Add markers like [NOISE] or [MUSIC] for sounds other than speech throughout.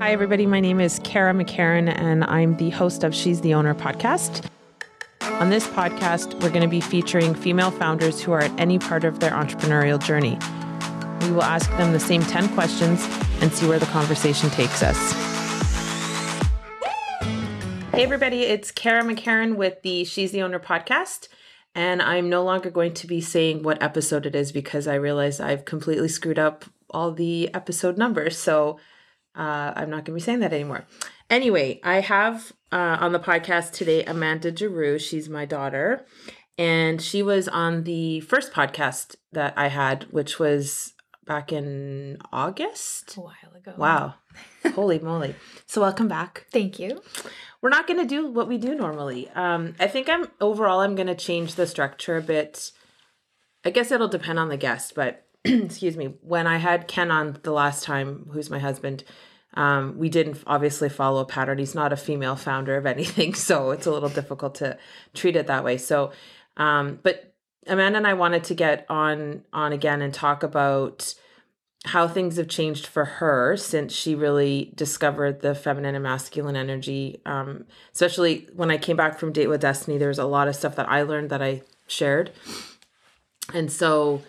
Hi, everybody. My name is Cara McCarran, and I'm the host of She's the Owner podcast. On this podcast, we're going to be featuring female founders who are at any part of their entrepreneurial journey. We will ask them the same 10 questions and see where the conversation takes us. Hey, everybody. It's Cara McCarran with the She's the Owner podcast. And I'm no longer going to be saying what episode it is because I realize I've completely screwed up all the episode numbers. So uh, I'm not going to be saying that anymore. Anyway, I have uh, on the podcast today Amanda Giroux. She's my daughter. And she was on the first podcast that I had, which was back in August. A while ago. Wow. [LAUGHS] Holy moly. So, welcome back. Thank you. We're not going to do what we do normally. Um, I think I'm overall, I'm going to change the structure a bit. I guess it'll depend on the guest, but [CLEARS THROAT] excuse me, when I had Ken on the last time, who's my husband, um, we didn't obviously follow a pattern. He's not a female founder of [LAUGHS] anything, so it's a little difficult to treat it that way. So, um, but Amanda and I wanted to get on on again and talk about how things have changed for her since she really discovered the feminine and masculine energy. Um, especially when I came back from Date with Destiny, there's a lot of stuff that I learned that I shared, and so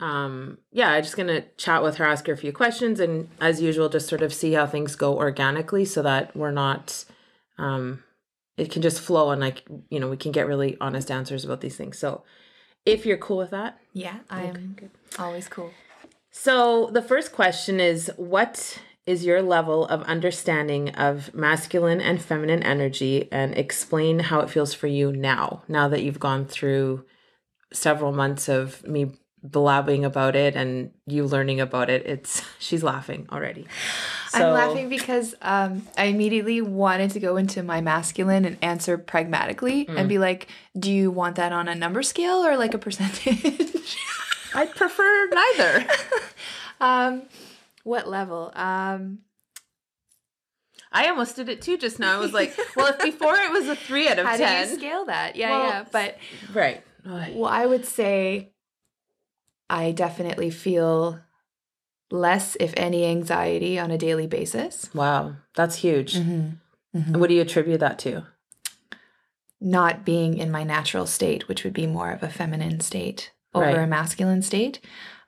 um yeah i'm just gonna chat with her ask her a few questions and as usual just sort of see how things go organically so that we're not um it can just flow and like you know we can get really honest answers about these things so if you're cool with that Yeah, I'm good. always cool. so the first question is what is your level of understanding of masculine and feminine energy and explain how it feels for you now now that you've gone through several months of me blabbing about it and you learning about it it's [LAUGHS] she's laughing already I'm laughing because um, I immediately wanted to go into my masculine and answer pragmatically and be like, do you want that on a number scale or like a percentage? [LAUGHS] i'd prefer neither [LAUGHS] um, what level? Um, i almost did it too just now i was like well if before it was a three out of how 10 do you scale that? Yeah, Well, yeah. But right well, I would say I definitely feel less, if any, anxiety on a daily basis. wow that's huge Mm-hmm. And what do you attribute that to not being in my natural state, which would be more of a feminine state over Right. a masculine state.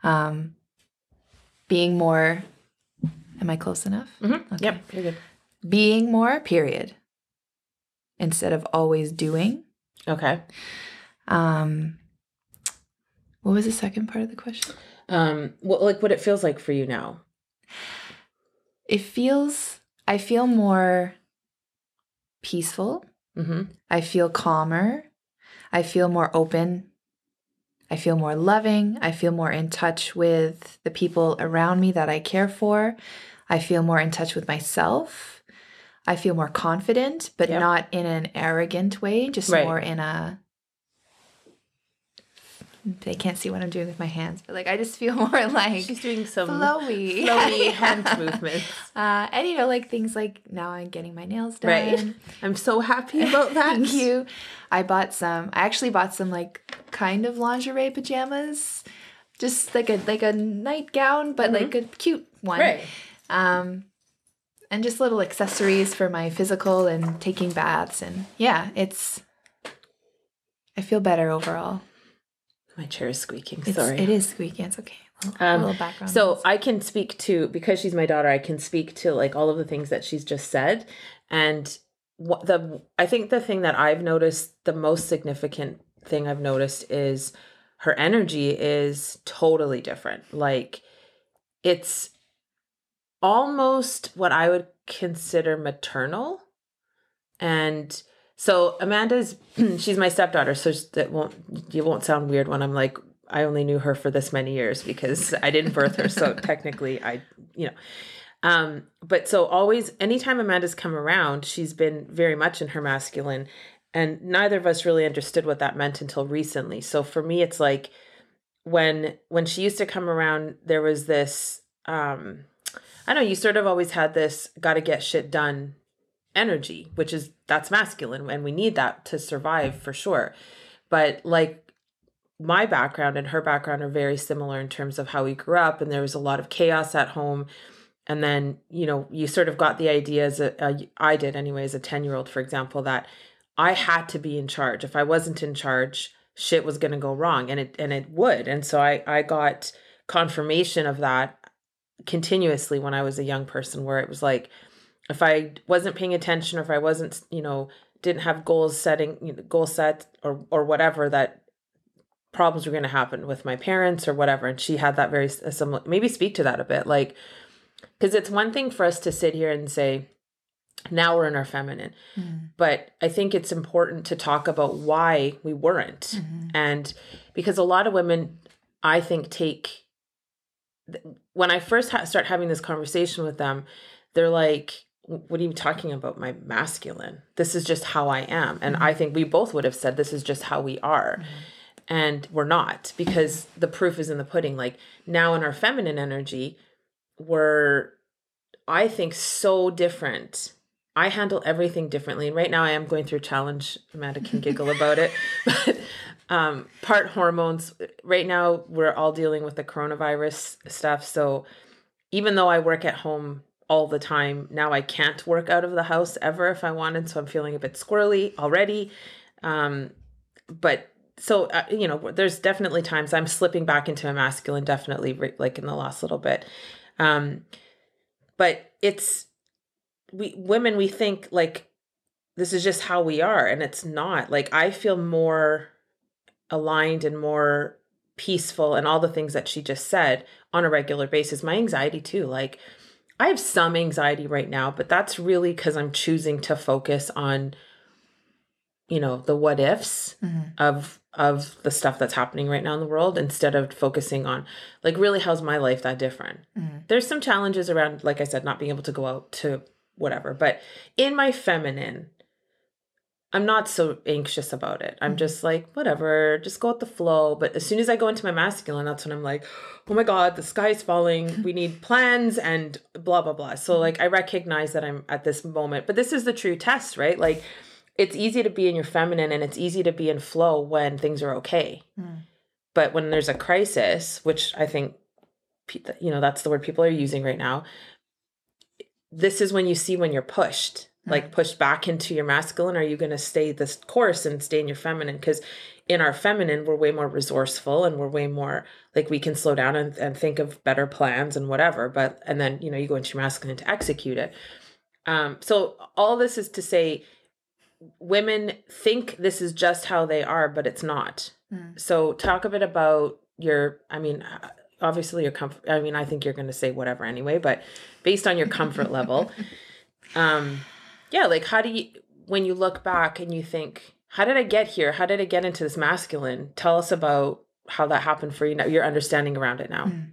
Um, being more, am I close enough? mm-hmm. Okay. yep you're good Being more, period. Instead of always doing. okay Um, what was the second part of the question? um what like what it feels like for you now It feels, I feel more peaceful. mm-hmm. I feel calmer. I feel more open. I feel more loving. I feel more in touch with the people around me that I care for. I feel more in touch with myself. I feel more confident, but Yep. not in an arrogant way, just Right. more in a they can't see what I'm doing with my hands, but like I just feel [LAUGHS] more like she's doing some flowy. flowy [LAUGHS] hand movements Uh, and you know, like things like now I'm getting my nails done. Right. i'm so happy about [LAUGHS] that Thank you. I bought some. I actually bought some like kind of lingerie pajamas, just like a like a nightgown, but like a cute one. right Um, and just little accessories for my physical and taking baths and yeah, it's. I feel better overall. My chair is squeaking It's, sorry It is squeaky. It's okay. Um, a little background. So noise. I can speak to because she's my daughter. I can speak to like all of the things that she's just said, and what the I think the thing that I've noticed the most significant thing I've noticed is her energy is totally different. Like it's almost what I would consider maternal, and so Amanda's [CLEARS THROAT] she's my stepdaughter, so that won't you won't sound weird when I'm like I only knew her for this many years because [LAUGHS] I didn't birth her, so [LAUGHS] technically I you know. Um, but so always anytime Amanda's come around, she's been very much in her masculine and neither of us really understood what that meant until recently. So for me it's like when when she used to come around there was this um I don't know, you sort of always had this got to get shit done energy, which is that's masculine and we need that to survive for sure. But like my background and her background are very similar in terms of how we grew up and there was a lot of chaos at home. And then you know you sort of got the idea as a, a i did anyway as a 10 year old for example that i had to be in charge. If i wasn't in charge shit was going to go wrong and it and it would. And so i i got confirmation of that continuously when i was a young person where it was like if i wasn't paying attention or if i wasn't you know didn't have goals setting you know, goal set or or whatever that problems were going to happen with my parents or whatever and she had that very similar maybe speak to that a bit like because it's one thing for us to sit here and say now we're in our feminine mm. but i think it's important to talk about why we weren't mm-hmm. and because a lot of women i think take when i first ha- start having this conversation with them they're like what are you talking about my masculine? This is just how i am. And mm-hmm. i think we both would have said this is just how we are. Mm-hmm. and we're not because the proof is in the pudding. Like now in our feminine energy we're i think so different. I handle everything differently. And right now i am going through a challenge. Amanda can giggle about it. [LAUGHS] But um, part hormones right now we're all dealing with the coronavirus stuff. So even though i work at home all the time. Now I can't work out of the house ever if I wanted, so I'm feeling a bit squirrely already. Um, but so uh, you know, there's definitely times I'm slipping back into a masculine, definitely like in the last little bit. Um, but it's we women we think like this is just how we are, and it's not. Like I feel more aligned and more peaceful and all the things that she just said on a regular basis. My anxiety too, like I have some anxiety right now, but that's really because I'm choosing to focus on, you know, the what ifs mm-hmm. of of the stuff that's happening right now in the world instead of focusing on like really how's my life that different. Mm-hmm. There's some challenges around, like I said, not being able to go out to whatever, but in my feminine, I'm not so anxious about it. I'm mm-hmm. just like, whatever, just go with the flow. But as soon as I go into my masculine, that's when I'm like, oh my God, the sky's falling. [LAUGHS] We need plans and blah, blah, blah. So, like, I recognize that I'm at this moment. But this is the true test, right? Like, it's easy to be in your feminine and it's easy to be in flow when things are okay. Mm. But when there's a crisis, which I think, you know, that's the word people are using right now, this is when you see when you're pushed like pushed back into your masculine are you going to stay this course and stay in your feminine? Because in our feminine we're way more resourceful and we're way more like we can slow down and, and think of better plans and whatever but and then you know you go into your masculine to execute it. Um so all this is to say women think this is just how they are but it's not. Mm. so talk a bit about your i mean obviously your comfort i mean i think you're going to say whatever anyway but based on your comfort level [LAUGHS] um yeah like how do you when you look back and you think how did i get here? How did i get into this masculine? Tell us about how that happened for you now your understanding around it now. Mm.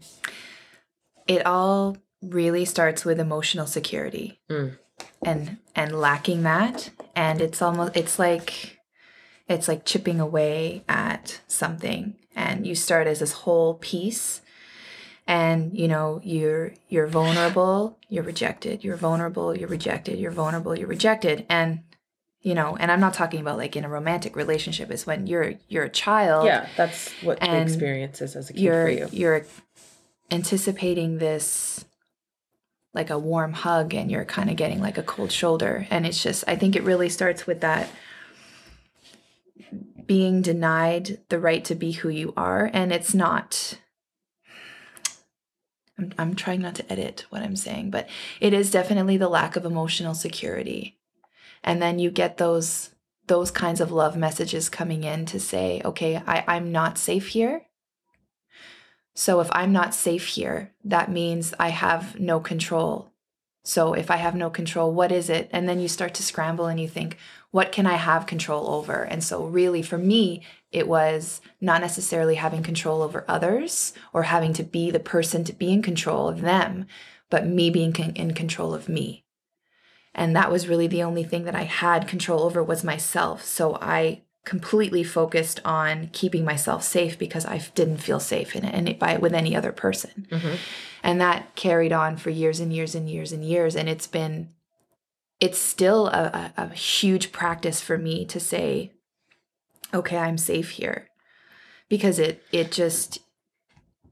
it all really starts with emotional security. Mm. and and lacking that. And it's almost it's like it's like chipping away at something. And you start as this whole piece and you know you're you're vulnerable you're rejected you're vulnerable you're rejected you're vulnerable you're rejected. And you know and i'm not talking about like in a romantic relationship it's when you're you're a child yeah that's what the experience is as a kid you're, for you. you're anticipating this like a warm hug and you're kind of getting like a cold shoulder. And it's just i think it really starts with that being denied the right to be who you are. And it's not I'm, I'm trying not to edit what I'm saying, but it is definitely the lack of emotional security. And then you get those those kinds of love messages coming in to say, okay, I, I'm not safe here. So if I'm not safe here, that means I have no control. So if I have no control, what is it? And then you start to scramble and you think, what can I have control over? And so, really, for me, it was not necessarily having control over others or having to be the person to be in control of them, but me being in control of me. And that was really the only thing that I had control over was myself. So I completely focused on keeping myself safe because I didn't feel safe in it and by with any other person. Mm-hmm. And that carried on for years and years and years and years. And it's been it's still a, a, a huge practice for me to say, okay, I'm safe here. Because it it just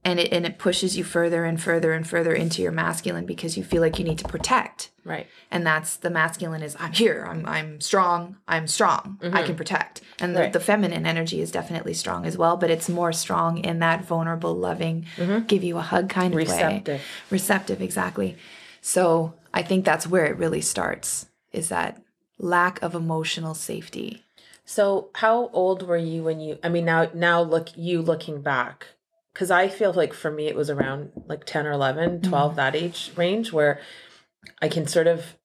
and it and it pushes you further and further and further into your masculine because you feel like you need to protect Right. and that's the masculine is i'm here i'm i'm strong i'm strong i mm-hmm. can protect and the, Right. the feminine energy is definitely strong as well but it's more strong in that vulnerable loving mm-hmm. give you a hug kind of way Receptive. receptive exactly so i think that's where it really starts is that lack of emotional safety So, how old were you when you? I mean, now now look you looking back, because I feel like for me it was around like ten or 11, 12, that age range where I can sort of.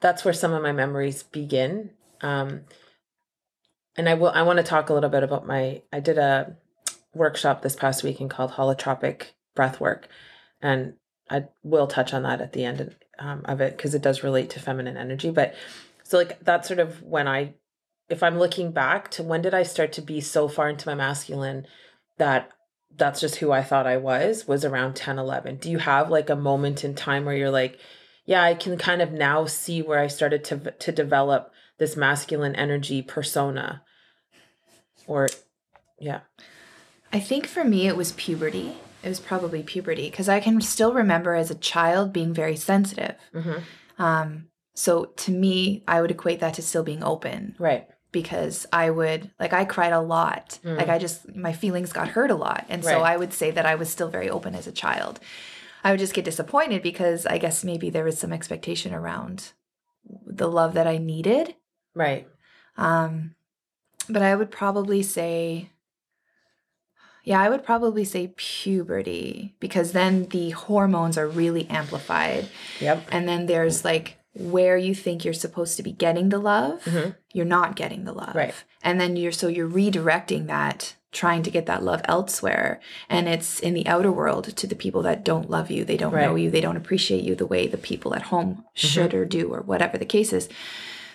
That's where some of my memories begin, um, and I will. I want to talk a little bit about my. I did a workshop this past weekend called holotropic breath work, and I will touch on that at the end um, of it because it does relate to feminine energy. But so like that's sort of when I if I'm looking back to when did I start to be so far into my masculine that that's just who I thought I was was around 10 11 do you have like a moment in time where you're like yeah I can kind of now see where I started to to develop this masculine energy persona or yeah I think for me it was puberty. It was probably puberty because I can still remember as a child being very sensitive. Mhm. Um, so to me, I would equate that to still being open right because I would like I cried a lot. Mm. Like I just my feelings got hurt a lot, and so Right. I would say that I was still very open as a child. I would just get disappointed because I guess maybe there was some expectation around the love that I needed. right Um, but I would probably say, yeah, I would probably say puberty because then the hormones are really amplified. yep And then there's like where you think you're supposed to be getting the love, Mhm. you're not getting the love. Right. And then you're so you're redirecting that, trying to get that love elsewhere. And it's in the outer world to the people that don't love you. They don't know Right. Mm-hmm. you. They don't appreciate you the way the people at home should or do or whatever the case is.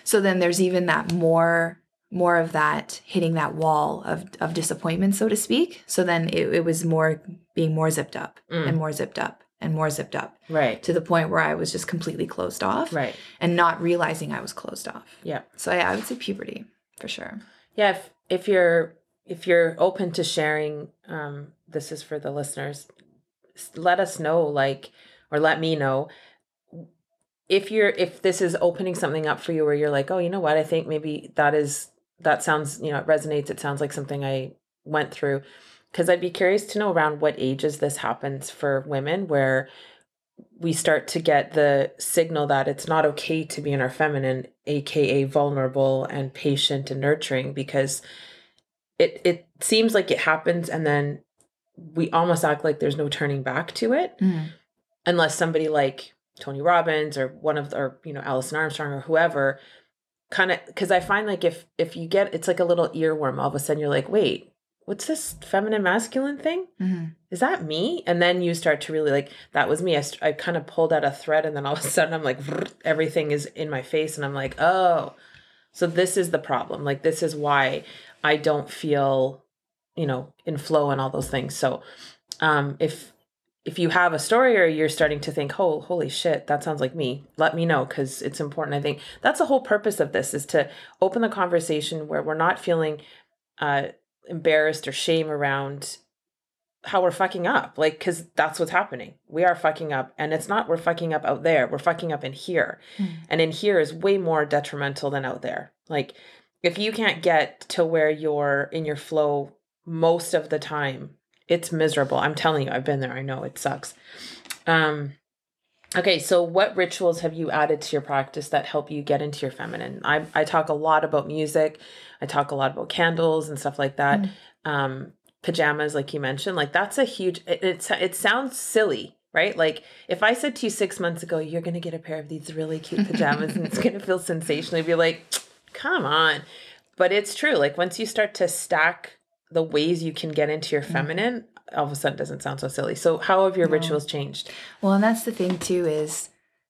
So then there's even that more more of that hitting that wall of of disappointment, so to speak. So then it, it was more being more zipped up Mm. and more zipped up and more zipped up right. to the point where I was just completely closed off right. and not realizing I was closed off. yeah. So I, I would say puberty for sure. yeah if, if you're if you're open to sharing um this is for the listeners let us know like or let me know. If you're if this is opening something up for you where you're like oh you know what? I think maybe that is that sounds you know it resonates. It sounds like something i went through because i'd be curious to know around what ages this happens for women where we start to get the signal that it's not okay to be in our feminine aka vulnerable and patient and nurturing because it it seems like it happens and then we almost act like there's no turning back to it mm. unless somebody like Tony Robbins or one of the, or you know Alison Armstrong or whoever kind of because I find like if if you get it's like a little earworm. All of a sudden you're like wait what's this feminine masculine thing? Mhm. is that me? And then you start to really like that was me. I, I kind of pulled out a thread and then all of a sudden I'm like everything is in my face and I'm like oh. So this is the problem. Like this is why I don't feel you know in flow and all those things. So um if if you have a story or you're starting to think oh holy shit that sounds like me let me know because it's important i think. That's the whole purpose of this is to open the conversation where we're not feeling uh embarrassed or shame around how we're fucking up like because that's what's happening. We are fucking up and it's not we're fucking up out there we're fucking up in here. Mm. and in here is way more detrimental than out there. Like if you can't get to where you're in your flow most of the time it's miserable. I'm telling you i've been there. I know it sucks. Um okay so what rituals have you added to your practice that help you get into your feminine? I, I talk a lot about music. I talk a lot about candles and stuff like that. Mm. um pajamas like you mentioned like that's a huge it, it, it sounds silly right? Like if i said to you six months ago you're going to get a pair of these really cute pajamas and it's going to feel sensational you'd be like come on. But it's true like once you start to stack the ways you can get into your feminine all of a sudden doesn't sound so silly so how have your No. rituals changed Well, and that's the thing too is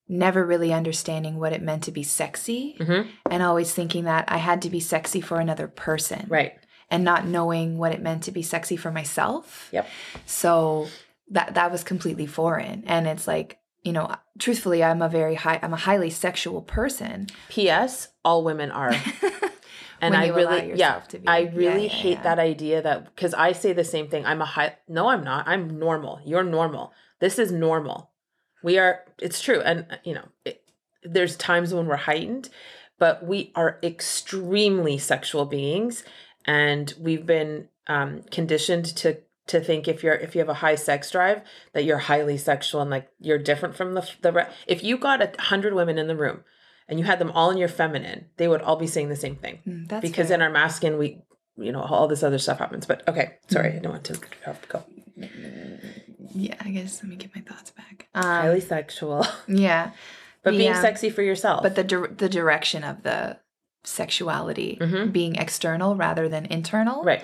never really understanding what it meant to be sexy mm-hmm. and always thinking that I had to be sexy for another person right and not knowing what it meant to be sexy for myself. Yep. So that that was completely foreign and it's like, you know, truthfully I'm a very high I'm a highly sexual person. ps all women are [LAUGHS] and When I really, yeah, to be. I really yeah, hate yeah. that idea that because I say the same thing. I'm a high. No, I'm not. I'm normal. You're normal. This is normal. We are. It's true, and uh, you know, it, there's times when we're heightened, but we are extremely sexual beings, and we've been um, conditioned to to think if you're if you have a high sex drive that you're highly sexual and like you're different from the the re- if you got a hundred women in the room and you had them all in your feminine, they would all be saying the same thing Mm, that's because fair. in our masculine we you know all this other stuff happens but okay sorry Mm-hmm. i don't want to have to go yeah, I guess let me get my thoughts back. Um, highly sexual [LAUGHS] yeah, but being yeah. sexy for yourself but the dir- the direction of the sexuality Mhm. being external rather than internal. right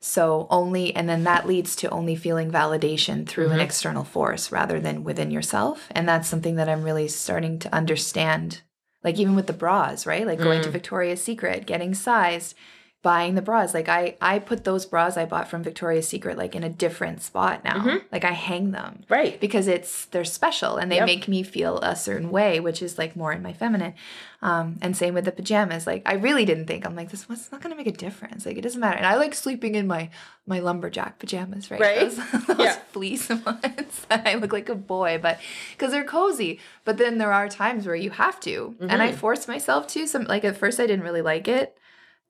So only, and then that leads to only feeling validation through an Mhm. external force rather than within yourself. And that's something that I'm really starting to understand. Like even with the bras, right? Like going to Mm. Victoria's Secret, getting sized, buying the bras. Like I, I put those bras I bought from Victoria's Secret like in a different spot now. Mhm. Like I hang them right because it's they're special and they Yep. make me feel a certain way, which is like more in my feminine. Um, and same with the pajamas. Like I really didn't think I'm like this. It's not gonna make a difference. Like it doesn't matter. And I like sleeping in my my lumberjack pajamas, right? Right. Those, [LAUGHS] those Yeah. fleece [LAUGHS] ones. [LAUGHS] I look like a boy, but because they're cozy. But then there are times where you have to, and I Mhm. force myself to. Some like at first I didn't really like it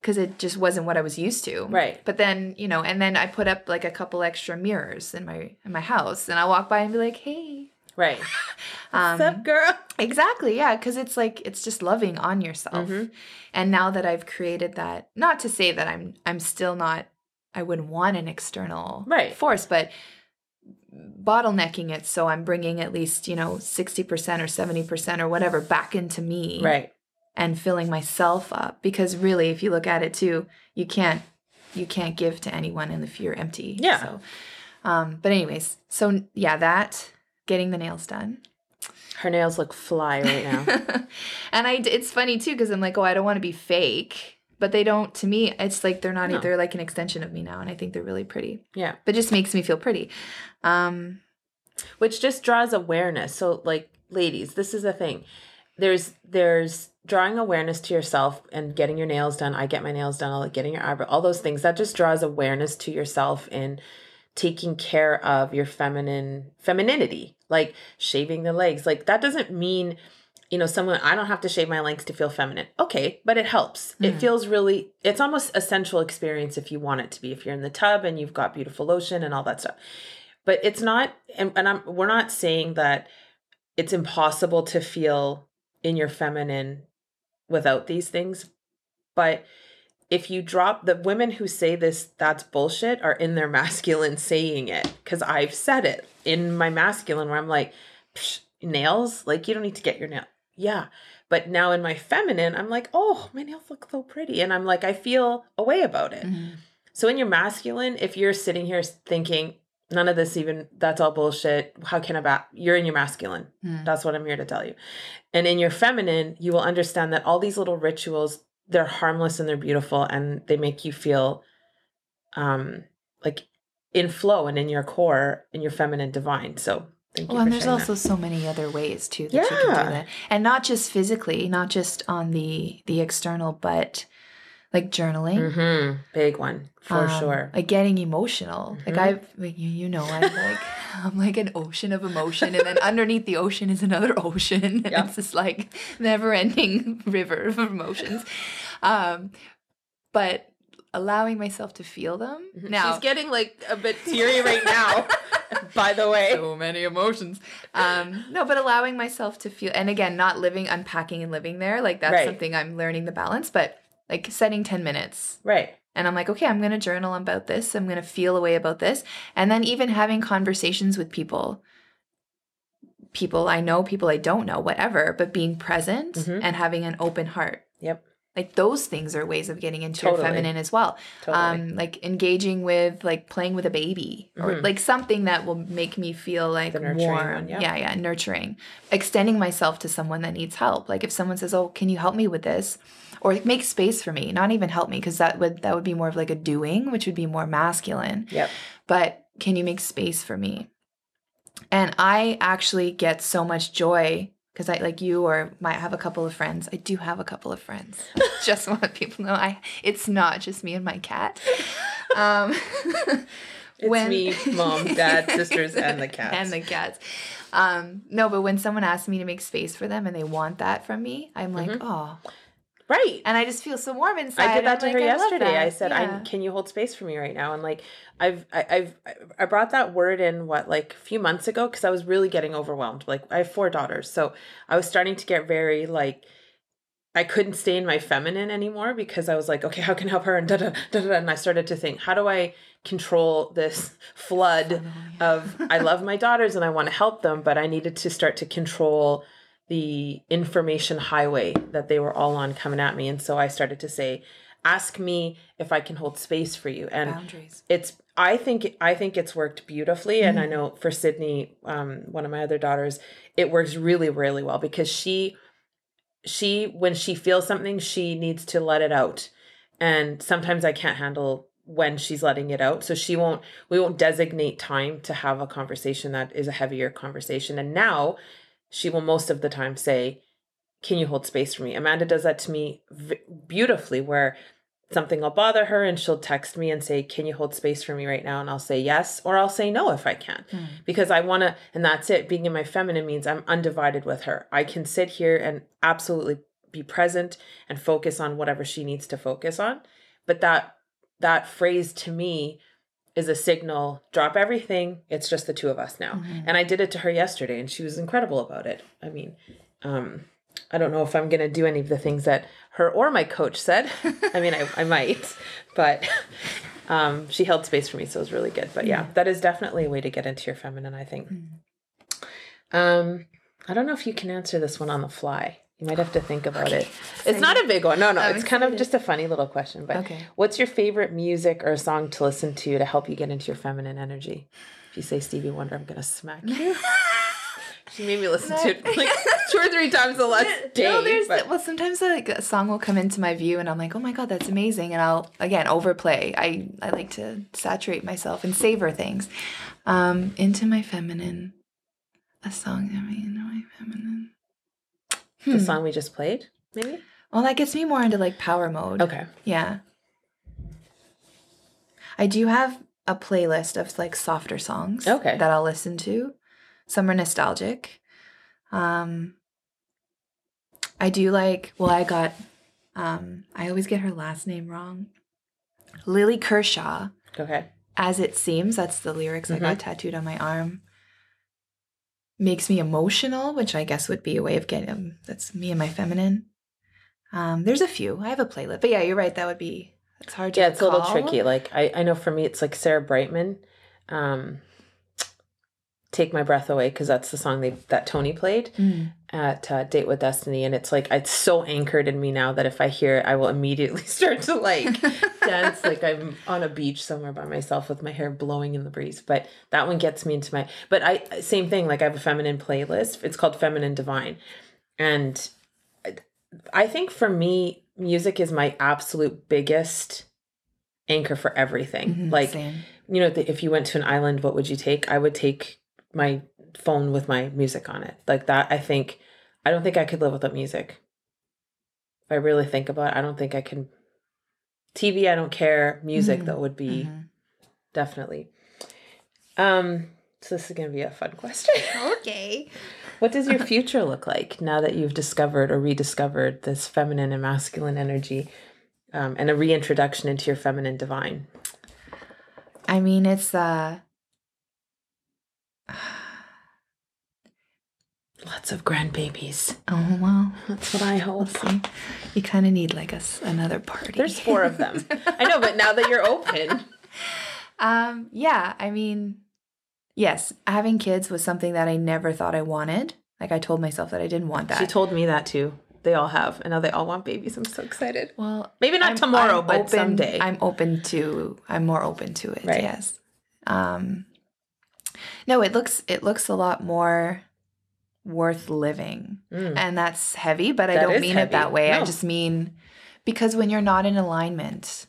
because it just wasn't what I was used to. Right. But then, you know, and then I put up like a couple extra mirrors in my in my house and I walk by and be like, "Hey." right Um [LAUGHS] what's up girl exactly, yeah, cuz it's like it's just loving on yourself. Mhm. And now that I've created that, not to say that I'm I'm still not I wouldn't want an external Right. force, but bottlenecking it so I'm bringing at least, you know, 60% or 70% or whatever back into me right and filling myself up because really if you look at it too you can't you can't give to anyone and if you're empty. Yeah. so um but anyways so yeah that getting the nails done. Her nails look fly right now. [LAUGHS] And i it's funny too because i'm like oh i don't want to be fake. But they don't to me it's like they're not No. they're like an extension of me now and i think they're really pretty. Yeah. But just makes me feel pretty. Um which just draws awareness. So like ladies this is the thing. There's there's drawing awareness to yourself and getting your nails done. I get my nails done. Like getting your eyebrow all those things. That just draws awareness to yourself and taking care of your feminine femininity like shaving the legs. Like that doesn't mean you know someone i don't have to shave my legs to feel feminine. Okay but it helps. It Mhm. feels really it's almost a sensual experience if you want it to be if you're in the tub and you've got beautiful lotion and all that stuff. But it's not and, and i'm we're not saying that it's impossible to feel in your feminine without these things but if you drop the women who say this that's bullshit are in their [LAUGHS] masculine saying it because i've said it in my masculine where i'm like Psh, nails? Like you don't need to get your nail yeah. But now in my feminine i'm like oh my nails look so pretty and i'm like i feel a way about it. Mhm. so in your masculine, if you're sitting here thinking none of this even that's all bullshit, how can I back? You're in your masculine. Mm. That's what I'm here to tell you. And in your feminine, you will understand that all these little rituals they're harmless and they're beautiful and they make you feel um like in flow and in your core in your feminine divine. So thank you. Well, and there's also that. so many other ways too that you can Yeah. do that, and not just physically, not just on the the external, but like journaling, Mhm. big one for um, sure. like getting emotional. Like Mhm. I've, like, you you know, I'm like [LAUGHS] I'm like an ocean of emotion, and then [LAUGHS] underneath the ocean is another [LAUGHS] ocean. and Yeah. It's this like never ending river of emotions. Um, but allowing myself to feel them now. Mm-hmm. She's getting like a bit teary right now. by the way. so many emotions. Um, no, but allowing myself to feel, and again, not living, unpacking, and living there. Like that's Right. something I'm learning the balance. But like setting ten minutes, Right. and I'm like, okay, I'm gonna journal about this. I'm gonna feel a way about this, and then even having conversations with people. People I know, people I don't know, whatever, but being present Mhm. and having an open heart. Yep. Like those things are ways of getting into Totally. your feminine as well Totally. um like engaging with like playing with a baby or Mhm. like something that will make me feel like warm yeah. yeah yeah nurturing extending myself to someone that needs help like if someone says oh can you help me with this or make space for me not even help me because that would that would be more of like a doing which would be more masculine yep. but can you make space for me and i actually get so much joy because I like you or might have a couple of friends. I do have a couple of friends. [LAUGHS] just want people to know I it's not just me and my cat. Um, [LAUGHS] It's me, mom, dad, [LAUGHS] sisters, and the cats. and the cats. Um, no, but when someone asks me to make space for them and they want that from me, I'm like, Mhm. oh, right. and I just feel so warm inside. I did that I'm to like, her I yesterday. I said, Yeah. "I can you hold space for me right now?" And like, I've I, I've I brought that word in what like a few months ago because I was really getting overwhelmed. Like, I have four daughters, so I was starting to get very like. I couldn't stay in my feminine anymore because I was like, okay, how can I help her? And da da da da. And I started to think, how do I control this flood of I love my daughters and I want to help them, but I needed to start to control the information highway that they were all on coming at me. And so I started to say, ask me if I can hold space for you. And boundaries. it's I think I think it's worked beautifully. And I Mm. know for Sydney, um, one of my other daughters, it works really, really well because she she when she feels something, she needs to let it out. And sometimes I can't handle when she's letting it out. So she won't we won't designate time to have a conversation that is a heavier conversation. And now she will most of the time say, Can you hold space for me? Amanda does that to me v- beautifully, where something will bother her and she'll text me and say, Can you hold space for me right now? And I'll say yes, or I'll say no if I can. Hmm. Because I want to, and that's it. Being in my feminine means I'm undivided with her. I can sit here and absolutely be present and focus on whatever she needs to focus on. But that that phrase to me is a signal drop everything it's just the two of us now. Mhm. and i did it to her yesterday and she was incredible about it. I mean um i don't know if i'm going to do any of the things that her or my coach said. [LAUGHS] I mean i, I might but um she held space for me so it was really good. But yeah that is definitely a way to get into your feminine i think. Mm. um i don't know if you can answer this one on the fly you might have to think about it it's not a big one no no I'm it's kind of just a funny little question but Okay. What's your favorite music or song to listen to to help you get into your feminine energy? If you say Stevie Wonder, I'm gonna smack you. [LAUGHS] she made me listen to it like [LAUGHS] two or three times the last day. no, there's but- well, sometimes like a song will come into my view, and I'm like, oh my god, that's amazing, and I'll again overplay. I I like to saturate myself and savor things. Um, into my feminine, a song that me into my feminine. The Hmm. song we just played, maybe. Well, that gets me more into like power mode. Okay. Yeah. I do have a playlist of like softer songs Okay. that I'll listen to. Some are nostalgic. Um I do like well I got um I always get her last name wrong. Lily Kershaw, Okay. as it seems, that's the lyrics I got tattooed on my arm. Makes me emotional, which I guess would be a way of getting um, that's me and my feminine. Um, there's a few. I have a playlist, but yeah, you're right. That would be it's hard to. Yeah, it's a little tricky. Like I, I know for me, it's like Sarah Brightman. Um, Take my breath away because that's the song they that Tony played Mm. at uh, Date with Destiny, and it's like it's so anchored in me now that if I hear it, I will immediately [LAUGHS] start to like [LAUGHS] dance like I'm on a beach somewhere by myself with my hair blowing in the breeze. But that one gets me into my. But I same thing. Like I have a feminine playlist. It's called Feminine Divine, and I- think for me, music is my absolute biggest anchor for everything. Mhm, like same. you know, if you went to an island, what would you take? I would take my phone with my music on it. Like that, I think, I don't think I could live without music. If I really think about it, I don't think I can. TV, I don't care. Music, Mhm, though, would be Mhm. definitely. Um, so this is going to be a fun question. [LAUGHS] Okay. what does your future look like now that you've discovered or rediscovered this feminine and masculine energy um, and a reintroduction into your feminine divine? I mean, it's uh. Lots of grandbabies. Oh well, That's what I hope. You kind of need like a another party. There's four of them. I know, but now that you're open, [LAUGHS] Um, yeah, I mean, yes, having kids was something that I never thought I wanted. Like I told myself that I didn't want that. she told me that too. They all have, and now they all want babies. I'm so excited. well, Maybe not I'm- tomorrow, I'm but open, someday. I'm open to. I'm more open to it. Right. Yes. Um. No, it looks it looks a lot more worth living, Mm. and that's heavy. But I don't mean heavy. it that way. I just mean because when you're not in alignment,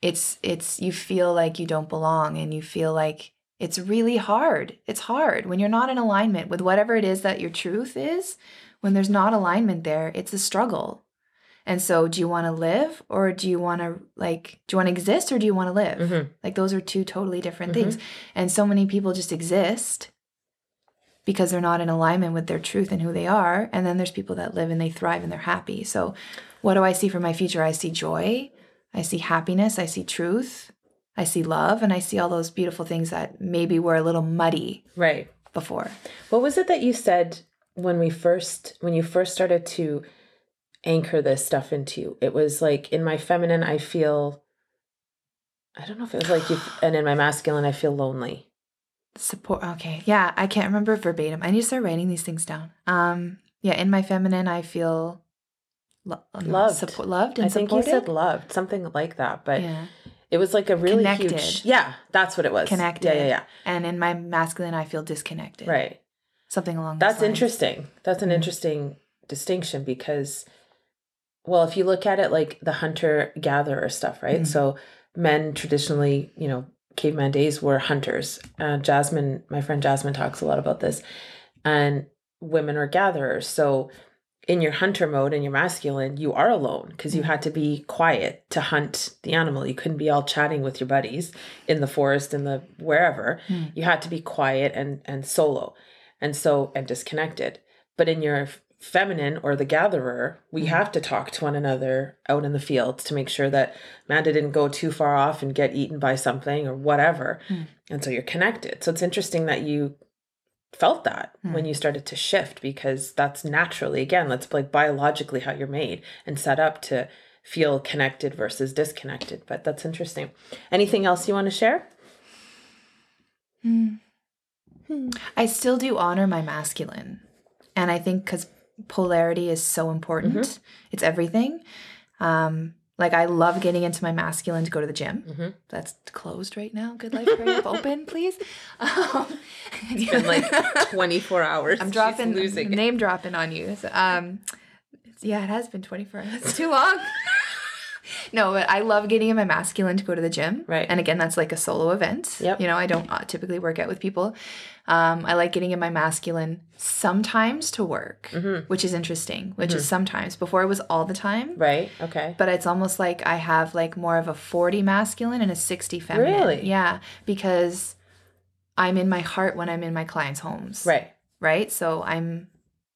it's it's you feel like you don't belong, and you feel like It's really hard. It's hard when you're not in alignment with whatever it is that your truth is. When there's not alignment there, it's a struggle. And so, do you want to live or do you want to like do you want to exist or do you want to live? Mhm. Like those are two totally different Mhm. things. And so many people just exist because they're not in alignment with their truth and who they are. And then there's people that live and they thrive and they're happy. So, what do I see for my future? I see joy, I see happiness, I see truth, I see love, and I see all those beautiful things that maybe were a little muddy Right. before. What was it that you said when we first when you first started to anchor this stuff into you? It was like in my feminine I feel I don't know if it was like you [GASPS] and in my masculine I feel lonely. Support. Okay. Yeah, I can't remember verbatim. I need to start writing these things down. Um. Yeah, in my feminine, I feel lo- Loved. support, loved, and I think supported. you said loved, something like that, but yeah, it was like a really Connected. huge Yeah, that's what it was. Connected. Yeah, yeah, yeah. and in my masculine, I feel disconnected. Right. Something along. That's those lines. interesting. That's an Mhm. interesting distinction because, well, if you look at it like the hunter gatherer stuff, right? Mhm. So men traditionally, you know, caveman days were hunters. Uh, Jasmine, my friend Jasmine talks a lot about this, and women are gatherers. So in your hunter mode and your masculine, you are alone because you Mhm. had to be quiet to hunt the animal. You couldn't be all chatting with your buddies in the forest in the wherever. Mm. You had to be quiet and and solo, and so and disconnected. But in your feminine or the gatherer, we Mhm. have to talk to one another out in the fields to make sure that Amanda didn't go too far off and get eaten by something or whatever. Mm. And so you're connected. So it's interesting that you felt that Mm. when you started to shift because that's naturally again that's like biologically how you're made and set up to feel connected versus disconnected but that's interesting anything else you want to share Hmm. I still do honor my masculine. And I think because polarity is so important, Mm-hmm. it's everything. Um, like I love getting into my masculine to go to the gym. Mhm. That's closed right now. Good life hurry [LAUGHS] up, open, please. [LAUGHS] Um, it's been like 24 hours I'm dropping losing name dropping on you. So, um, yeah, it has been 24 hours. It's too long. No, but I love getting in my masculine to go to the gym. Right. And again, that's like a solo event. Yep. You know, I don't uh, typically work out with people. Um, I like getting in my masculine sometimes to work, Mhm. which is interesting, which is sometimes. Before it was all the time. right okay But it's almost like I have like more of a 40 masculine and a 60 feminine. Really? Yeah. Because I'm in my heart when I'm in my clients' homes right right? So I'm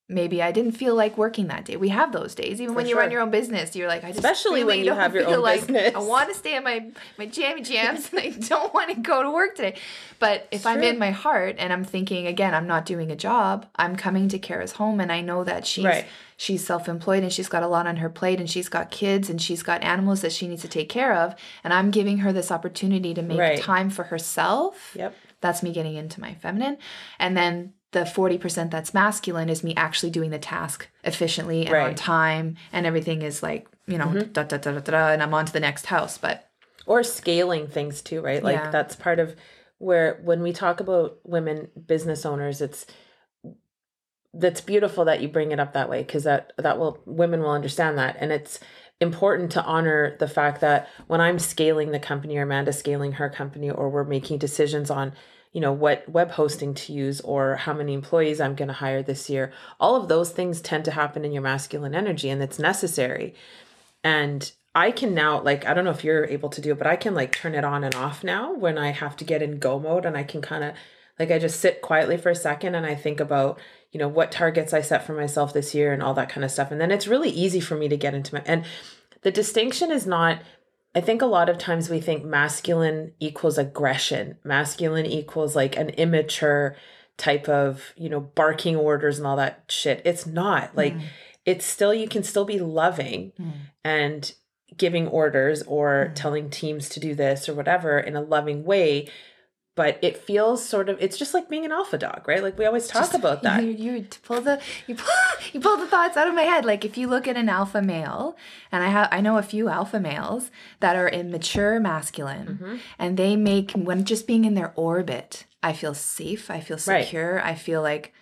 maybe I didn't feel like working that day. We have those days, even For when you sure. run your own business. You're like, I just Especially when you have your own like business. I want to stay in my my jammy jams, and [LAUGHS] I don't want to go to work today. But if I'm Sure. in my heart and I'm thinking again, I'm not doing a job. I'm coming to Cara's home, and I know that she's Right. she's self-employed and she's got a lot on her plate, and she's got kids and she's got animals that she needs to take care of, and I'm giving her this opportunity to make Right. time for herself yep that's me getting into my feminine and then the 40% that's masculine is me actually doing the task efficiently and on time and everything is like you know da, da, da, da, da, da, and i'm on to the next house but or scaling things too right? Like Yeah. that's part of where when we talk about women business owners it's that's beautiful that you bring it up that way because that that will women will understand that. And it's important to honor the fact that when i'm scaling the company or amanda scaling her company or we're making decisions on you know what web hosting to use or how many employees i'm going to hire this year all of those things tend to happen in your masculine energy and it's necessary and I can now like I don't know if you're able to do it, but I can like turn it on and off now when I have to get in go mode and I can kind of like I just sit quietly for a second and I think about, you know, what targets I set for myself this year and all that kind of stuff. And then it's really easy for me to get into my and the distinction is not I think a lot of times we think masculine equals aggression. Masculine equals like an immature type of, you know, barking orders and all that shit. It's not. Like it's still you can still be loving and giving orders or Mhm. telling teams to do this or whatever in a loving way but it feels sort of it's just like being an alpha dog right like we always talk Just- about that You, you pull the you pull, [LAUGHS] you pull the thoughts out of my head. Like if you look at an alpha male, and I have I know a few alpha males that are in mature masculine, Mhm. and they make when just being in their orbit, I feel safe. I feel Right. secure. I feel like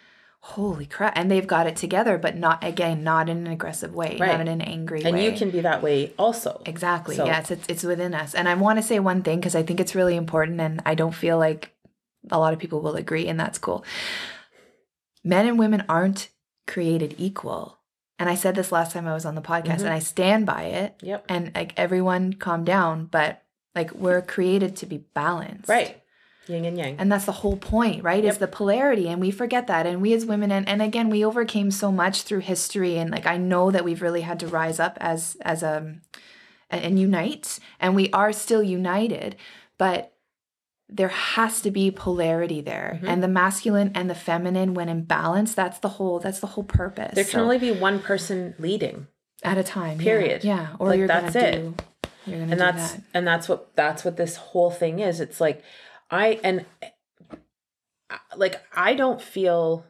holy crap, and they've got it together, but not again, not in an aggressive way, Right. not in an angry and way. you can be that way also Exactly. So- Yes, it's it's within us. And I want to say one thing because I think it's really important and I don't feel like a lot of people will agree, and that's cool. Men and women aren't created equal. And I said this last time I was on the podcast, Mhm. and I stand by it. Yep. And like everyone calm down, but like we're created to be balanced. Right. Yin and yang. And that's the whole point, right? Is the polarity. And we forget that. And we as women, and, and again, we overcame so much through history. And like I know that we've really had to rise up as as a and, unite. And we are still united, but there has to be polarity there. Mhm. And the masculine and the feminine, when in balance, that's the whole that's the whole purpose. there can So, only be one person leading. at a time. yeah. period. Yeah. Or Like, you're that's gonna it. do you're gonna and that's that. and that's what that's what this whole thing is it's like i and uh, like i don't feel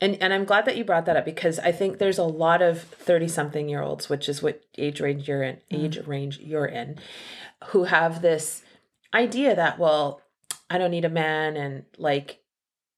and and i'm glad that you brought that up because i think there's a lot of 30 something year olds which is what age range you're in Mm. age range you're in who have this idea that well i don't need a man and like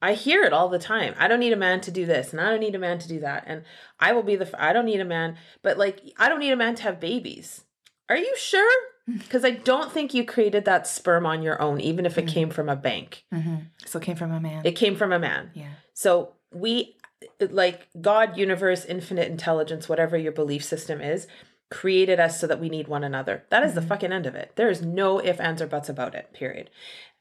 i hear it all the time. I don't need a man to do this and i don't need a man to do that and i will be the f- i don't need a man but like i don't need a man to have babies. Are you sure because i don't think you created that sperm on your own even if it Mhm. came from a bank Mhm. So it came from a man. it came from a man yeah. so we like God, universe, infinite intelligence, whatever your belief system is, created us so that we need one another. That is the Mhm. fucking end of it. There is no if, ands, or buts about it, period.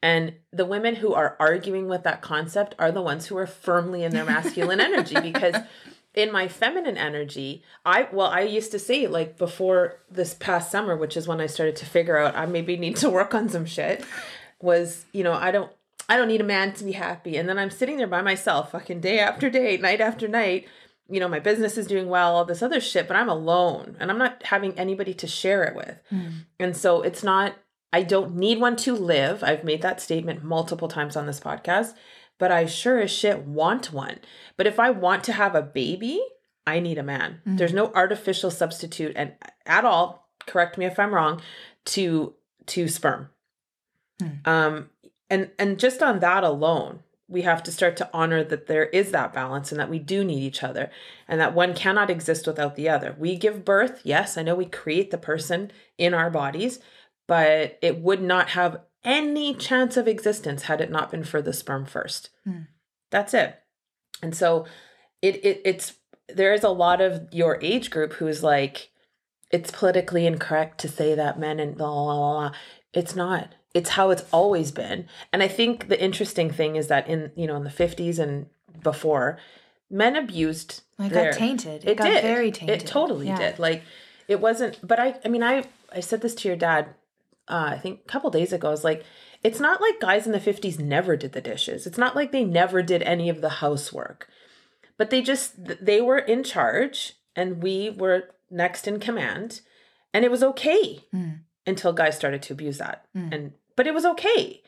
And the women who are arguing with that concept are the ones who are firmly in their masculine energy because [LAUGHS] in my feminine energy, I well, I used to say like before this past summer, which is when I started to figure out I maybe need to work on some shit, was, you know, I don't I don't need a man to be happy. And then I'm sitting there by myself, fucking day after day, night after night. You know, my business is doing well, all this other shit, but I'm alone and I'm not having anybody to share it with. Mm. And so it's not, I don't need one to live. I've made that statement multiple times on this podcast, but I sure as shit want one. But if I want to have a baby, I need a man. Mhm. There's no artificial substitute and at all, correct me if I'm wrong, to to sperm. Hmm. Um and and just on that alone, we have to start to honor that there is that balance and that we do need each other and that one cannot exist without the other. We give birth, yes, I know we create the person in our bodies, but it would not have any chance of existence had it not been for the sperm first. Hmm. That's it. And so it, it it's there is a lot of your age group who's like it's politically incorrect to say that men and blah, blah, blah, blah. It's not. It's how it's always been. And I think the interesting thing is that in you know in the 50s and before, men abused It their- got tainted. It, it got did. very tainted. It totally Yeah. did. Like it wasn't. But I, I mean, I, I said this to your dad. Uh, I think a couple days ago. I was like, it's not like guys in the fifties never did the dishes. It's not like they never did any of the housework, but they just they were in charge and we were next in command, and it was okay Mm. until guys started to abuse that. Mm. And but it was okay.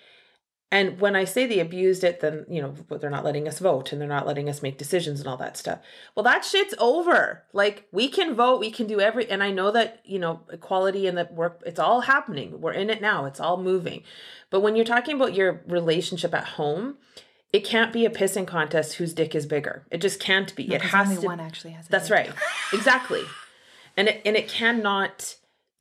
And when I say they abused it, then you know they're not letting us vote and they're not letting us make decisions and all that stuff. Well, that shit's over. Like we can vote, we can do every, and I know that you know equality and the work, it's all happening. We're in it now. It's all moving. But when you're talking about your relationship at home, it can't be a pissing contest whose dick is bigger. It just can't be. No, it has only to. one actually has. a That's dick. right. Exactly. And it and it cannot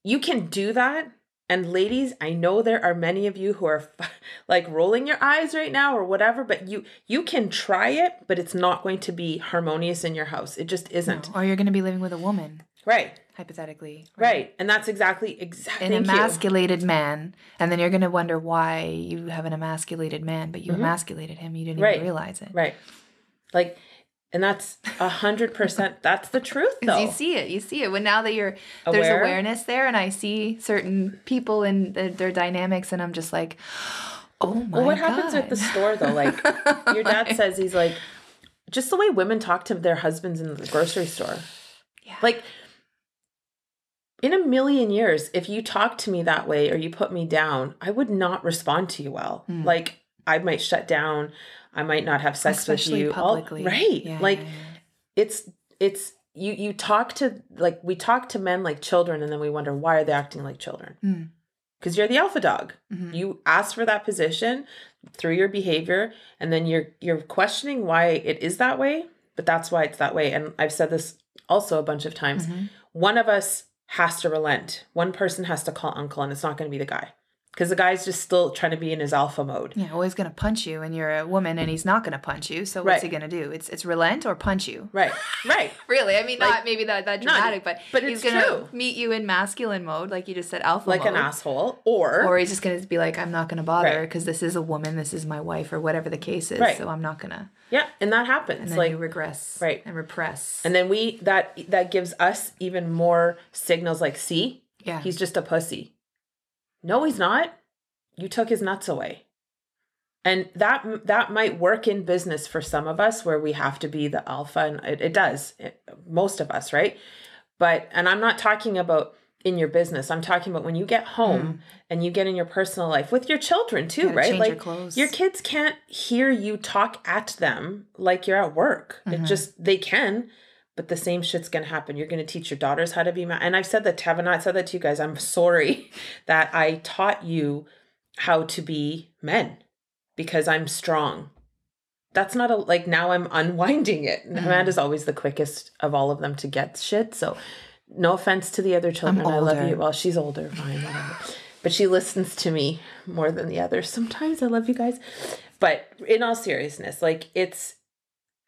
you can do that and ladies, I know there are many of you who are [LAUGHS] like rolling your eyes right now or whatever, but you you can try it, but it's not going to be harmonious in your house. It just isn't. No, Or you're going to be living with a woman, Right. hypothetically. Right. And that's exactly exactly An emasculated man, and then you're going to wonder why you have an emasculated man, but you Mhm. emasculated him. You didn't Right. even realize it. Right. Like and that's a hundred percent that's the truth [LAUGHS] though. You see it, you see it. When now that you're there's awareness there, and I see certain people and their, their dynamics, and I'm just like, [GASPS] oh my Well, what happens at the store though? Like [LAUGHS] your dad says he's like just the way women talk to their husbands in the grocery store. Yeah. Like in a million years, if you talk to me that way or you put me down, I would not respond to you well. Hmm. Like I might shut down. I might not have sex especially with you. publicly, right. Yeah, like yeah, yeah. it's it's you you talk to like we talk to men like children and then we wonder why are they acting like children? Hmm. Because you're the alpha dog. Mhm. You ask for that position through your behavior and then you're you're questioning why it is that way, but that's why it's that way. And I've said this also a bunch of times. Mhm. One of us has to relent. One person has to call uncle and it's not going to be the guy. Because the guy's just still trying to be in his alpha mode. Yeah, well, he's gonna punch you, and you're a woman, and he's not gonna punch you. So what's Right. he gonna do? It's it's relent or punch you. Right, right. [LAUGHS] Really, I mean, Like- not maybe that that Not- dramatic, but but he's gonna true. meet you in masculine mode, like you just said, alpha like mode. an asshole, or, Or he's just gonna be like, I'm not gonna bother Right. because this is a woman, this is my wife, or whatever the case is. Right. So I'm not gonna. yeah, and that happens. And then like you regress, right. and repress. And then we that that gives us even more signals like, see, yeah, he's just a pussy. No, he's not. You took his nuts away. And that that might work in business for some of us where we have to be the alpha and it, it does. It, most of us, right? But and I'm not talking about in your business. I'm talking about when you get home and you get in your personal life with your children too. Gotta right? like your your kids can't hear you talk at them like you're at work. Mm-hmm. It just they can, but the same shit's gonna happen. You're gonna teach your daughters how to be ma- and I've said that to have not said that to you guys. I'm sorry [LAUGHS] that I taught you how to be men because I'm strong. That's not a like now I'm unwinding it. Mm-hmm. Amanda's always the quickest of all of them to get shit. So no offense to the other children. I love you. Well, she's older, fine, whatever. But she listens to me more than the others. Sometimes I love you guys. But in all seriousness, like it's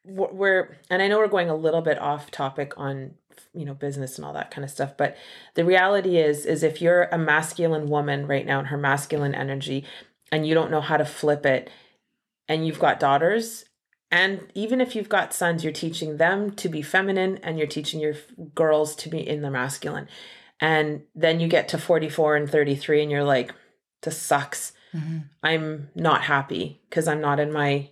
we're- we're and I know we're going a little bit off topic on you know business and all that kind of stuff but the reality is is if you're a masculine woman right now in her masculine energy and you don't know how to flip it and you've got daughters and even if you've got sons you're teaching them to be feminine and you're teaching your f- girls to be in the masculine and then you get to 44 and 33 and you're like this sucks Mhm. i'm not happy because i'm not in my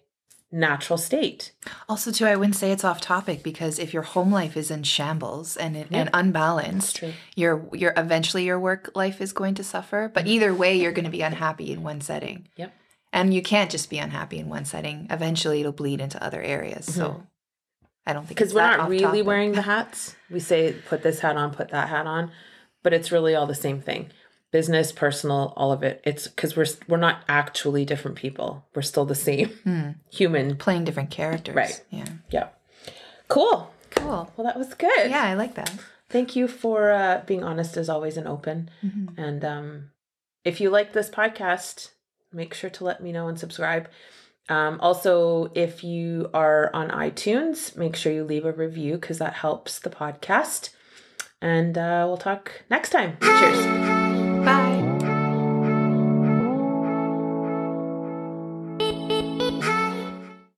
natural state Also, too, I wouldn't say it's off topic because if your home life is in shambles and it, and unbalanced, your your eventually your work life is going to suffer. But mm-hmm. either way, you're going to be unhappy in one setting. Yep. And you can't just be unhappy in one setting. Eventually, it'll bleed into other areas. So, mm-hmm. I don't think because we're not really topic. wearing the [LAUGHS] hats. We say put this hat on, put that hat on, but it's really all the same thing. Business, personal, all of it. It's because we're we're not actually different people. We're still the same Hmm. human. playing different characters. Right. Yeah. Yeah. Cool. Cool. Well, that was good. Yeah, I like that. Thank you for uh, being honest as always and open. Mm-hmm. And um, if you like this podcast, make sure to let me know and subscribe. Um, also, if you are on iTunes, make sure you leave a review because that helps the podcast. And uh, we'll talk next time. Cheers. Bye.